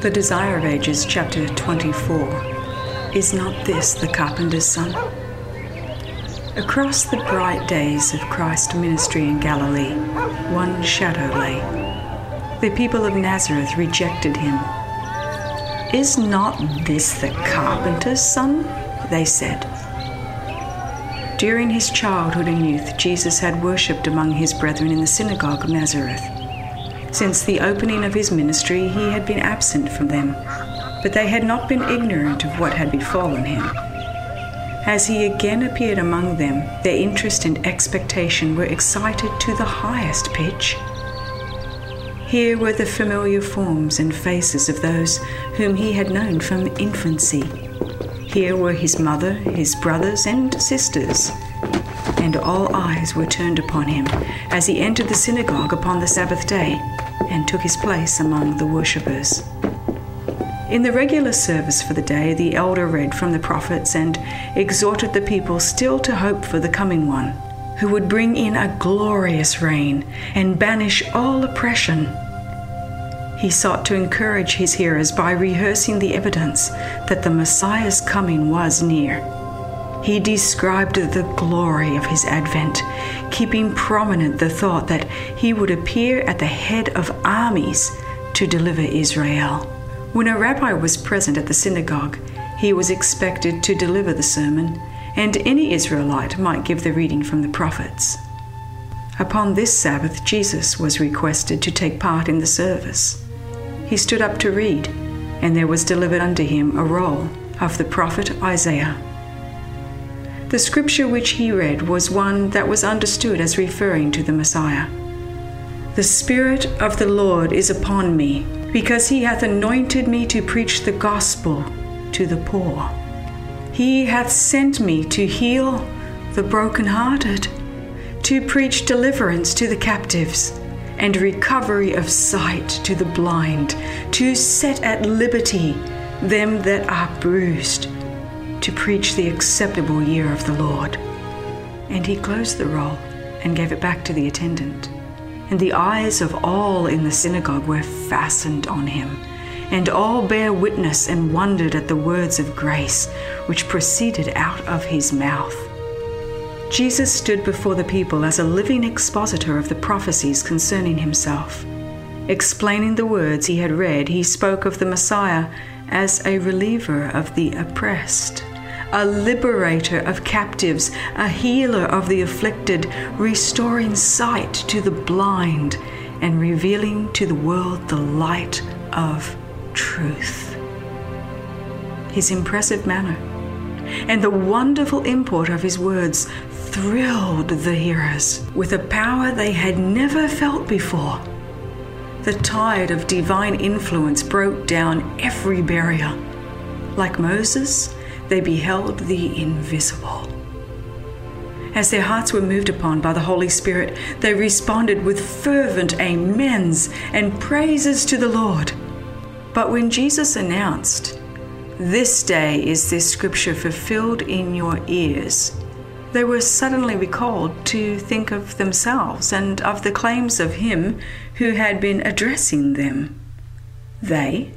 The Desire of Ages, chapter 24. Is not this the carpenter's son? Across the bright days of Christ's ministry in Galilee, one shadow lay. The people of Nazareth rejected him. Is not this the carpenter's son? They said. During his childhood and youth, Jesus had worshipped among his brethren in the synagogue of Nazareth. Since the opening of his ministry, he had been absent from them, but they had not been ignorant of what had befallen him. As he again appeared among them, their interest and expectation were excited to the highest pitch. Here were the familiar forms and faces of those whom he had known from infancy. Here were his mother, his brothers, and sisters. And all eyes were turned upon him as he entered the synagogue upon the Sabbath day and took his place among the worshippers. In the regular service for the day, the elder read from the prophets and exhorted the people still to hope for the coming one, who would bring in a glorious reign and banish all oppression. He sought to encourage his hearers by rehearsing the evidence that the Messiah's coming was near. He described the glory of his advent, keeping prominent the thought that he would appear at the head of armies to deliver Israel. When a rabbi was present at the synagogue, he was expected to deliver the sermon, and any Israelite might give the reading from the prophets. Upon this Sabbath, Jesus was requested to take part in the service. He stood up to read, and there was delivered unto him a roll of the prophet Isaiah. The scripture which he read was one that was understood as referring to the Messiah. The Spirit of the Lord is upon me, because he hath anointed me to preach the gospel to the poor. He hath sent me to heal the brokenhearted, to preach deliverance to the captives, and recovery of sight to the blind, to set at liberty them that are bruised to preach the acceptable year of the Lord. And he closed the roll and gave it back to the attendant. And the eyes of all in the synagogue were fastened on him. And all bare witness and wondered at the words of grace which proceeded out of his mouth. Jesus stood before the people as a living expositor of the prophecies concerning himself. Explaining the words he had read, he spoke of the Messiah as a reliever of the oppressed, a liberator of captives, a healer of the afflicted, restoring sight to the blind, and revealing to the world the light of truth. His impressive manner and the wonderful import of his words thrilled the hearers with a power they had never felt before the tide of divine influence broke down every barrier. Like Moses, they beheld the invisible. As their hearts were moved upon by the Holy Spirit, they responded with fervent amens and praises to the Lord. But when Jesus announced, This day is this scripture fulfilled in your ears, they were suddenly recalled to think of themselves and of the claims of him who had been addressing them. They,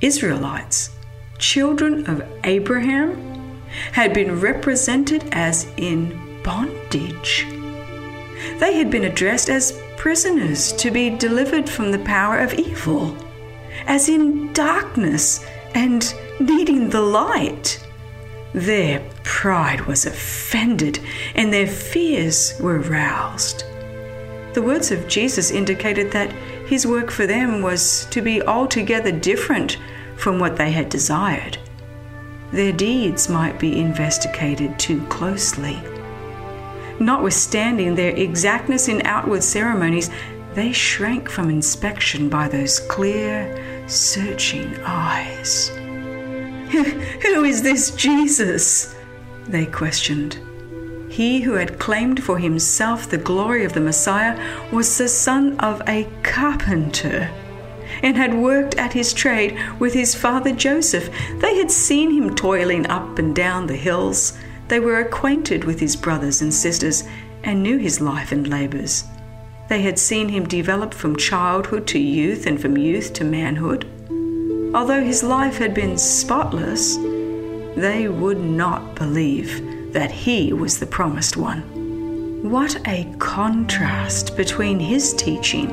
Israelites, children of Abraham, had been represented as in bondage. They had been addressed as prisoners to be delivered from the power of evil, as in darkness and needing the light. Their pride was offended and their fears were roused. The words of Jesus indicated that his work for them was to be altogether different from what they had desired. Their deeds might be investigated too closely. Notwithstanding their exactness in outward ceremonies, they shrank from inspection by those clear, searching eyes. Who is this Jesus? They questioned. He who had claimed for himself the glory of the Messiah was the son of a carpenter and had worked at his trade with his father Joseph. They had seen him toiling up and down the hills. They were acquainted with his brothers and sisters and knew his life and labors. They had seen him develop from childhood to youth and from youth to manhood. Although his life had been spotless, they would not believe that he was the promised one. What a contrast between his teaching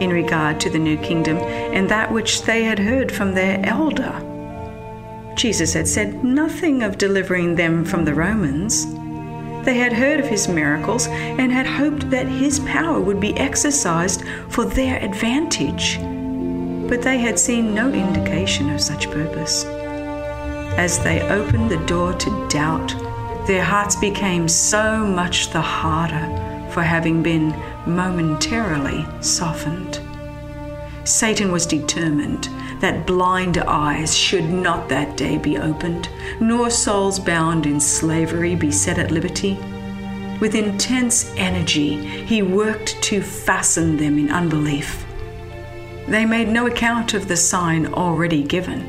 in regard to the new kingdom and that which they had heard from their elder. Jesus had said nothing of delivering them from the Romans. They had heard of his miracles and had hoped that his power would be exercised for their advantage. But they had seen no indication of such purpose. As they opened the door to doubt, their hearts became so much the harder for having been momentarily softened. Satan was determined that blind eyes should not that day be opened, nor souls bound in slavery be set at liberty. With intense energy, he worked to fasten them in unbelief. They made no account of the sign already given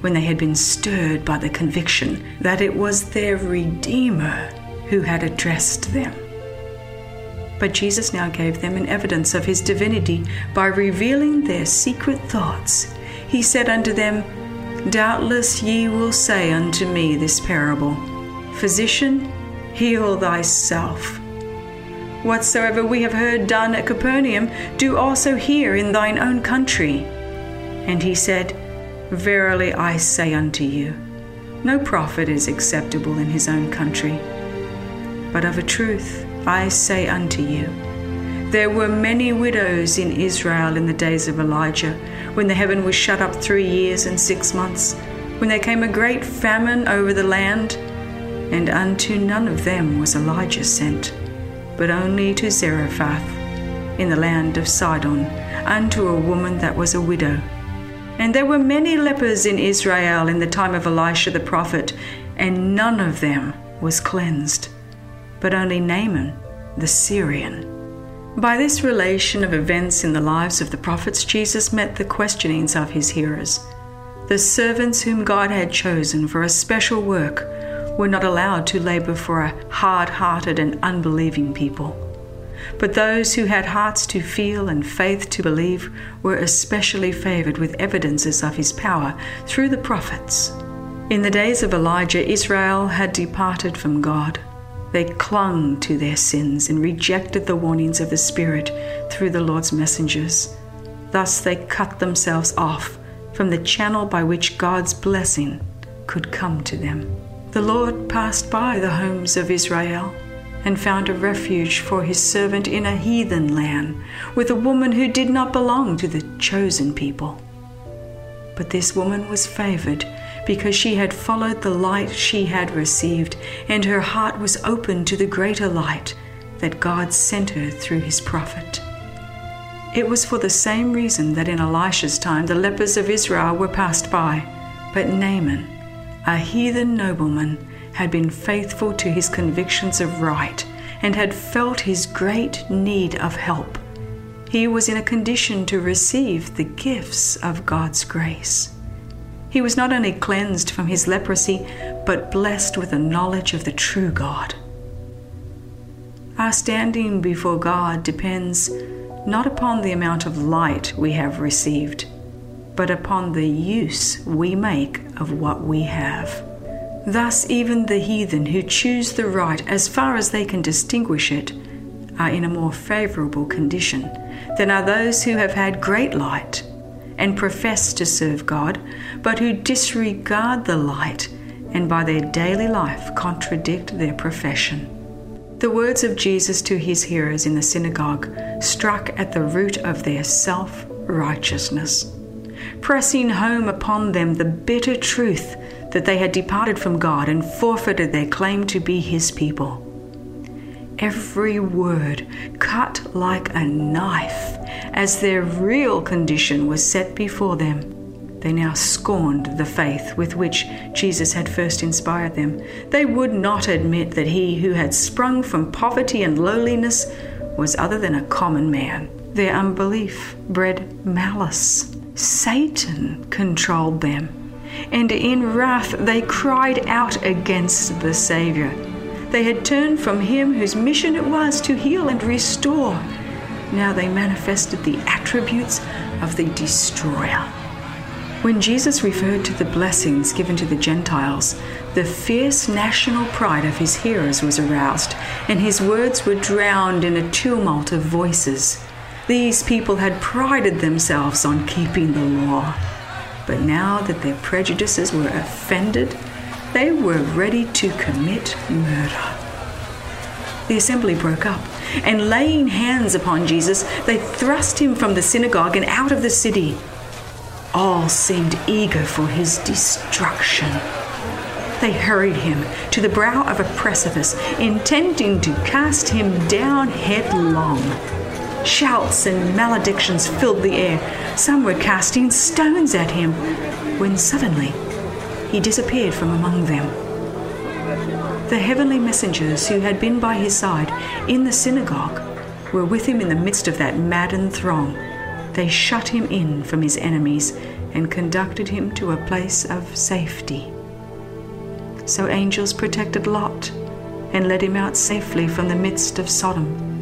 when they had been stirred by the conviction that it was their Redeemer who had addressed them. But Jesus now gave them an evidence of his divinity by revealing their secret thoughts. He said unto them, Doubtless ye will say unto me this parable Physician, heal thyself. Whatsoever we have heard done at Capernaum, do also here in thine own country. And he said, Verily I say unto you, no prophet is acceptable in his own country. But of a truth, I say unto you, there were many widows in Israel in the days of Elijah, when the heaven was shut up three years and six months, when there came a great famine over the land, and unto none of them was Elijah sent, but only to Zarephath in the land of Sidon, unto a woman that was a widow. And there were many lepers in Israel in the time of Elisha the prophet, and none of them was cleansed but only Naaman, the Syrian. By this relation of events in the lives of the prophets, Jesus met the questionings of his hearers. The servants whom God had chosen for a special work were not allowed to labor for a hard hearted and unbelieving people. But those who had hearts to feel and faith to believe were especially favored with evidences of his power through the prophets. In the days of Elijah, Israel had departed from God. They clung to their sins and rejected the warnings of the Spirit through the Lord's messengers. Thus they cut themselves off from the channel by which God's blessing could come to them. The Lord passed by the homes of Israel and found a refuge for his servant in a heathen land with a woman who did not belong to the chosen people. But this woman was favored because she had followed the light she had received, and her heart was open to the greater light that God sent her through his prophet. It was for the same reason that in Elisha's time the lepers of Israel were passed by, but Naaman, a heathen nobleman, had been faithful to his convictions of right and had felt his great need of help. He was in a condition to receive the gifts of God's grace. He was not only cleansed from his leprosy, but blessed with a knowledge of the true God. Our standing before God depends not upon the amount of light we have received, but upon the use we make of what we have. Thus, even the heathen who choose the right as far as they can distinguish it are in a more favorable condition than are those who have had great light and profess to serve God, but who disregard the light and by their daily life contradict their profession. The words of Jesus to his hearers in the synagogue struck at the root of their self righteousness, pressing home upon them the bitter truth that they had departed from God and forfeited their claim to be his people. Every word cut like a knife as their real condition was set before them, they now scorned the faith with which Jesus had first inspired them. They would not admit that he who had sprung from poverty and lowliness was other than a common man. Their unbelief bred malice. Satan controlled them, and in wrath they cried out against the Saviour. They had turned from him whose mission it was to heal and restore. Now they manifested the attributes of the destroyer. When Jesus referred to the blessings given to the Gentiles, the fierce national pride of his hearers was aroused, and his words were drowned in a tumult of voices. These people had prided themselves on keeping the law, but now that their prejudices were offended, they were ready to commit murder. The assembly broke up, and laying hands upon Jesus, they thrust him from the synagogue and out of the city. All seemed eager for his destruction. They hurried him to the brow of a precipice, intending to cast him down headlong. Shouts and maledictions filled the air. Some were casting stones at him, when suddenly he disappeared from among them. The heavenly messengers who had been by his side in the synagogue were with him in the midst of that maddened throng they shut him in from his enemies and conducted him to a place of safety. So angels protected Lot and led him out safely from the midst of Sodom.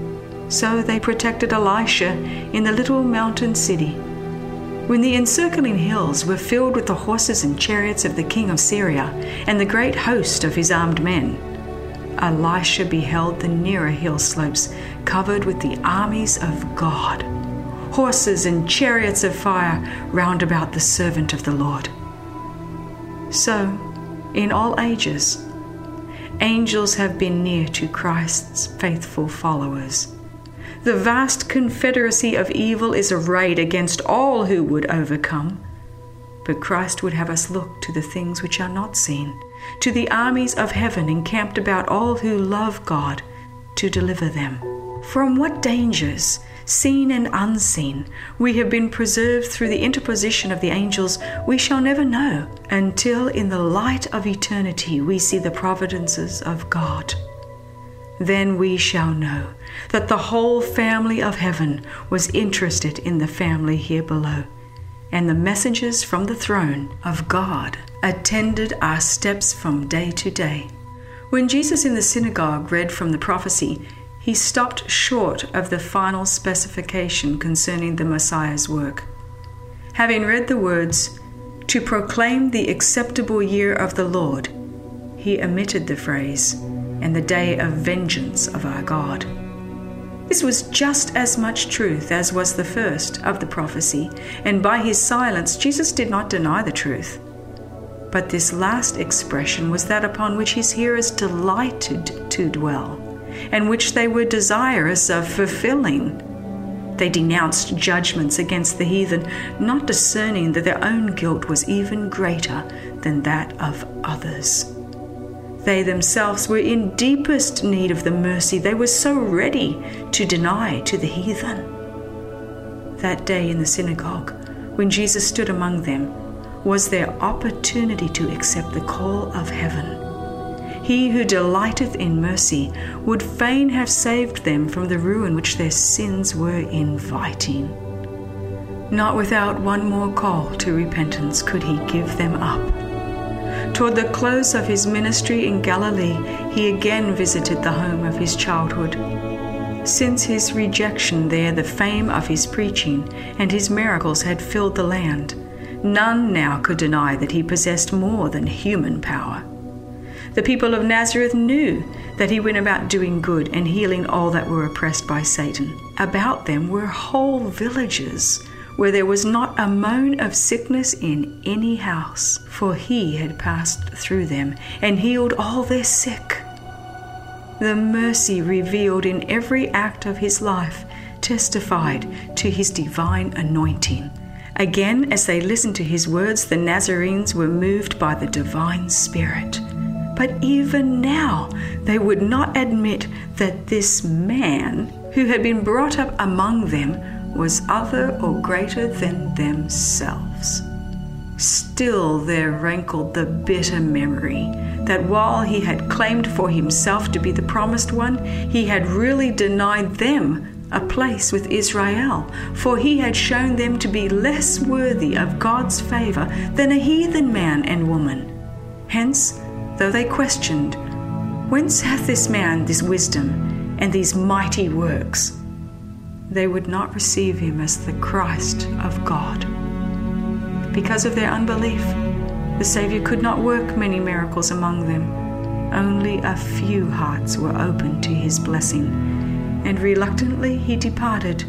So they protected Elisha in the little mountain city. When the encircling hills were filled with the horses and chariots of the king of Syria and the great host of his armed men, Elisha beheld the nearer hill slopes covered with the armies of God horses and chariots of fire round about the servant of the Lord. So, in all ages, angels have been near to Christ's faithful followers. The vast confederacy of evil is arrayed against all who would overcome. But Christ would have us look to the things which are not seen, to the armies of heaven encamped about all who love God, to deliver them. From what dangers seen and unseen, we have been preserved through the interposition of the angels, we shall never know until in the light of eternity we see the providences of God. Then we shall know that the whole family of heaven was interested in the family here below, and the messengers from the throne of God attended our steps from day to day. When Jesus in the synagogue read from the prophecy, he stopped short of the final specification concerning the Messiah's work. Having read the words, to proclaim the acceptable year of the Lord, he omitted the phrase, and the day of vengeance of our God. This was just as much truth as was the first of the prophecy, and by his silence, Jesus did not deny the truth. But this last expression was that upon which his hearers delighted to dwell and which they were desirous of fulfilling. They denounced judgments against the heathen, not discerning that their own guilt was even greater than that of others. They themselves were in deepest need of the mercy they were so ready to deny to the heathen. That day in the synagogue, when Jesus stood among them, was their opportunity to accept the call of heaven he who delighteth in mercy would fain have saved them from the ruin which their sins were inviting. Not without one more call to repentance could he give them up. Toward the close of his ministry in Galilee, he again visited the home of his childhood. Since his rejection there, the fame of his preaching and his miracles had filled the land. None now could deny that he possessed more than human power. The people of Nazareth knew that he went about doing good and healing all that were oppressed by Satan. About them were whole villages where there was not a moan of sickness in any house, for he had passed through them and healed all their sick. The mercy revealed in every act of his life testified to his divine anointing. Again, as they listened to his words, the Nazarenes were moved by the divine Spirit. But even now, they would not admit that this man, who had been brought up among them, was other or greater than themselves. Still there rankled the bitter memory that while he had claimed for himself to be the promised one, he had really denied them a place with Israel, for he had shown them to be less worthy of God's favor than a heathen man and woman. Hence, though they questioned, Whence hath this man this wisdom and these mighty works? They would not receive him as the Christ of God. Because of their unbelief, the Saviour could not work many miracles among them. Only a few hearts were open to his blessing, and reluctantly he departed,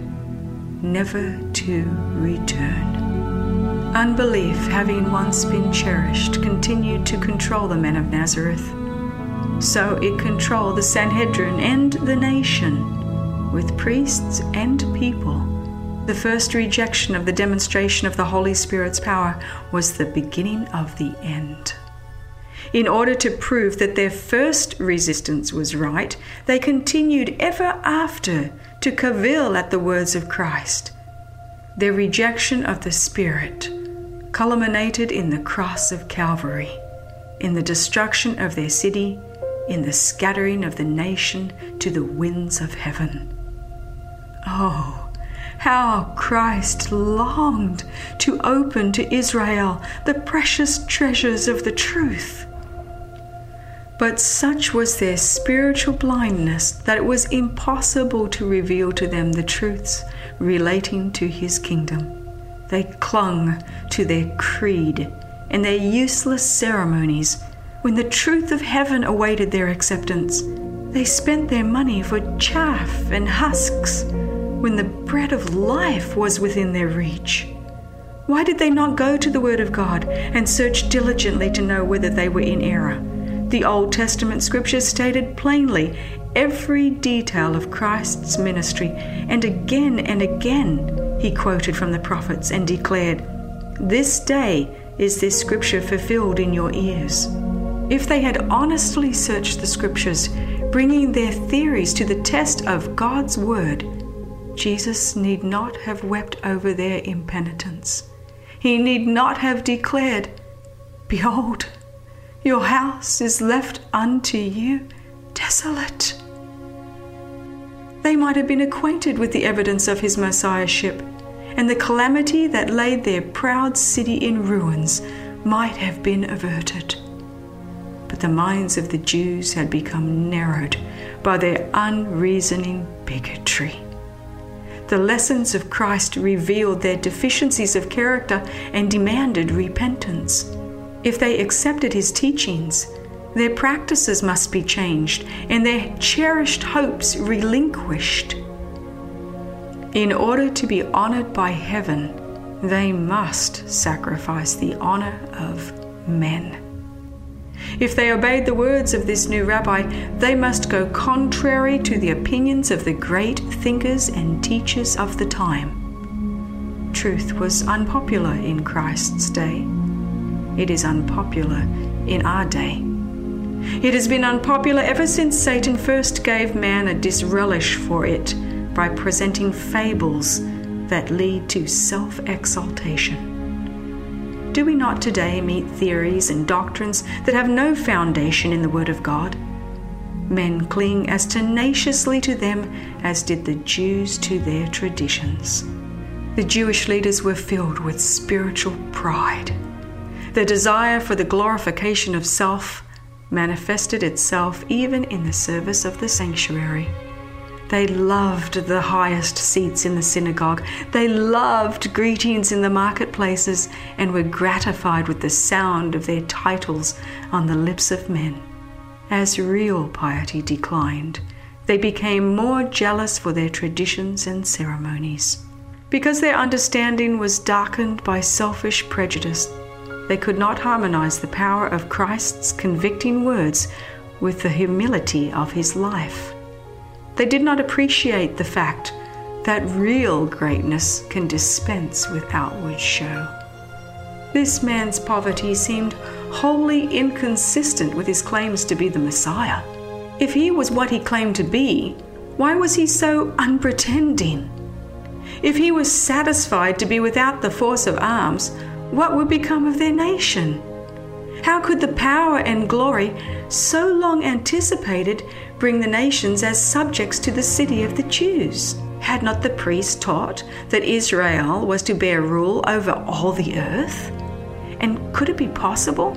never to return. Unbelief, having once been cherished, continued to control the men of Nazareth. So it controlled the Sanhedrin and the nation, with priests and people the first rejection of the demonstration of the Holy Spirit's power was the beginning of the end. In order to prove that their first resistance was right, they continued ever after to cavil at the words of Christ. Their rejection of the Spirit culminated in the cross of Calvary, in the destruction of their city, in the scattering of the nation to the winds of heaven. Oh, how Christ longed to open to Israel the precious treasures of the truth. But such was their spiritual blindness that it was impossible to reveal to them the truths relating to his kingdom. They clung to their creed and their useless ceremonies when the truth of heaven awaited their acceptance. They spent their money for chaff and husks when the bread of life was within their reach? Why did they not go to the Word of God and search diligently to know whether they were in error? The Old Testament scriptures stated plainly every detail of Christ's ministry, and again and again he quoted from the prophets and declared, This day is this scripture fulfilled in your ears. If they had honestly searched the scriptures, bringing their theories to the test of God's word, Jesus need not have wept over their impenitence. He need not have declared, Behold, your house is left unto you desolate. They might have been acquainted with the evidence of his Messiahship, and the calamity that laid their proud city in ruins might have been averted. But the minds of the Jews had become narrowed by their unreasoning bigotry the lessons of Christ revealed their deficiencies of character and demanded repentance. If they accepted his teachings, their practices must be changed and their cherished hopes relinquished. In order to be honored by heaven, they must sacrifice the honor of men. If they obeyed the words of this new rabbi, they must go contrary to the opinions of the great thinkers and teachers of the time. Truth was unpopular in Christ's day. It is unpopular in our day. It has been unpopular ever since Satan first gave man a disrelish for it by presenting fables that lead to self exaltation. Do we not today meet theories and doctrines that have no foundation in the Word of God? Men cling as tenaciously to them as did the Jews to their traditions. The Jewish leaders were filled with spiritual pride. Their desire for the glorification of self manifested itself even in the service of the sanctuary. They loved the highest seats in the synagogue. They loved greetings in the marketplaces and were gratified with the sound of their titles on the lips of men. As real piety declined, they became more jealous for their traditions and ceremonies. Because their understanding was darkened by selfish prejudice, they could not harmonize the power of Christ's convicting words with the humility of his life. They did not appreciate the fact that real greatness can dispense with outward show. This man's poverty seemed wholly inconsistent with his claims to be the Messiah. If he was what he claimed to be, why was he so unpretending? If he was satisfied to be without the force of arms, what would become of their nation? How could the power and glory, so long anticipated, bring the nations as subjects to the city of the Jews? Had not the priests taught that Israel was to bear rule over all the earth? And could it be possible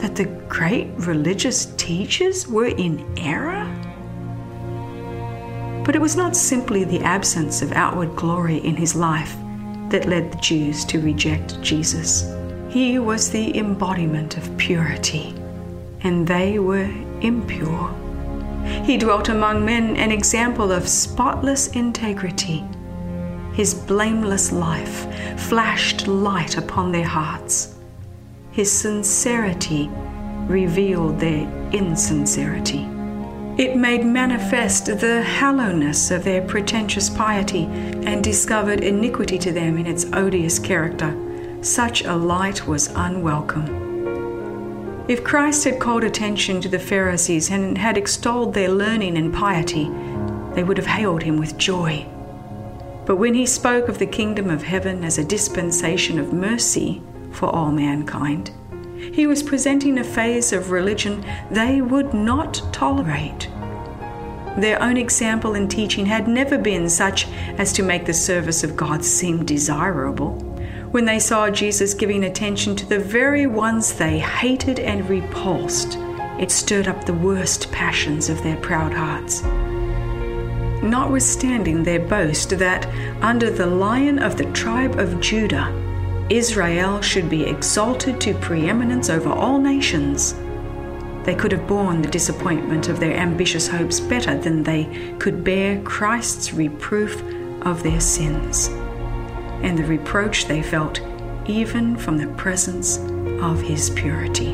that the great religious teachers were in error? But it was not simply the absence of outward glory in his life that led the Jews to reject Jesus. He was the embodiment of purity, and they were impure. He dwelt among men an example of spotless integrity. His blameless life flashed light upon their hearts. His sincerity revealed their insincerity. It made manifest the hollowness of their pretentious piety and discovered iniquity to them in its odious character. Such a light was unwelcome. If Christ had called attention to the Pharisees and had extolled their learning and piety, they would have hailed him with joy. But when he spoke of the kingdom of heaven as a dispensation of mercy for all mankind, he was presenting a phase of religion they would not tolerate. Their own example and teaching had never been such as to make the service of God seem desirable when they saw Jesus giving attention to the very ones they hated and repulsed, it stirred up the worst passions of their proud hearts. Notwithstanding their boast that, under the lion of the tribe of Judah, Israel should be exalted to preeminence over all nations, they could have borne the disappointment of their ambitious hopes better than they could bear Christ's reproof of their sins and the reproach they felt even from the presence of his purity.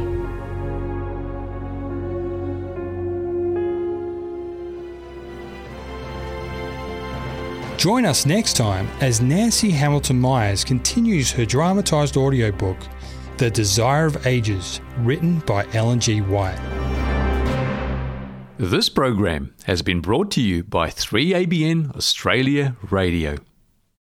Join us next time as Nancy Hamilton Myers continues her dramatised audiobook, The Desire of Ages, written by Ellen G. White. This program has been brought to you by 3ABN Australia Radio.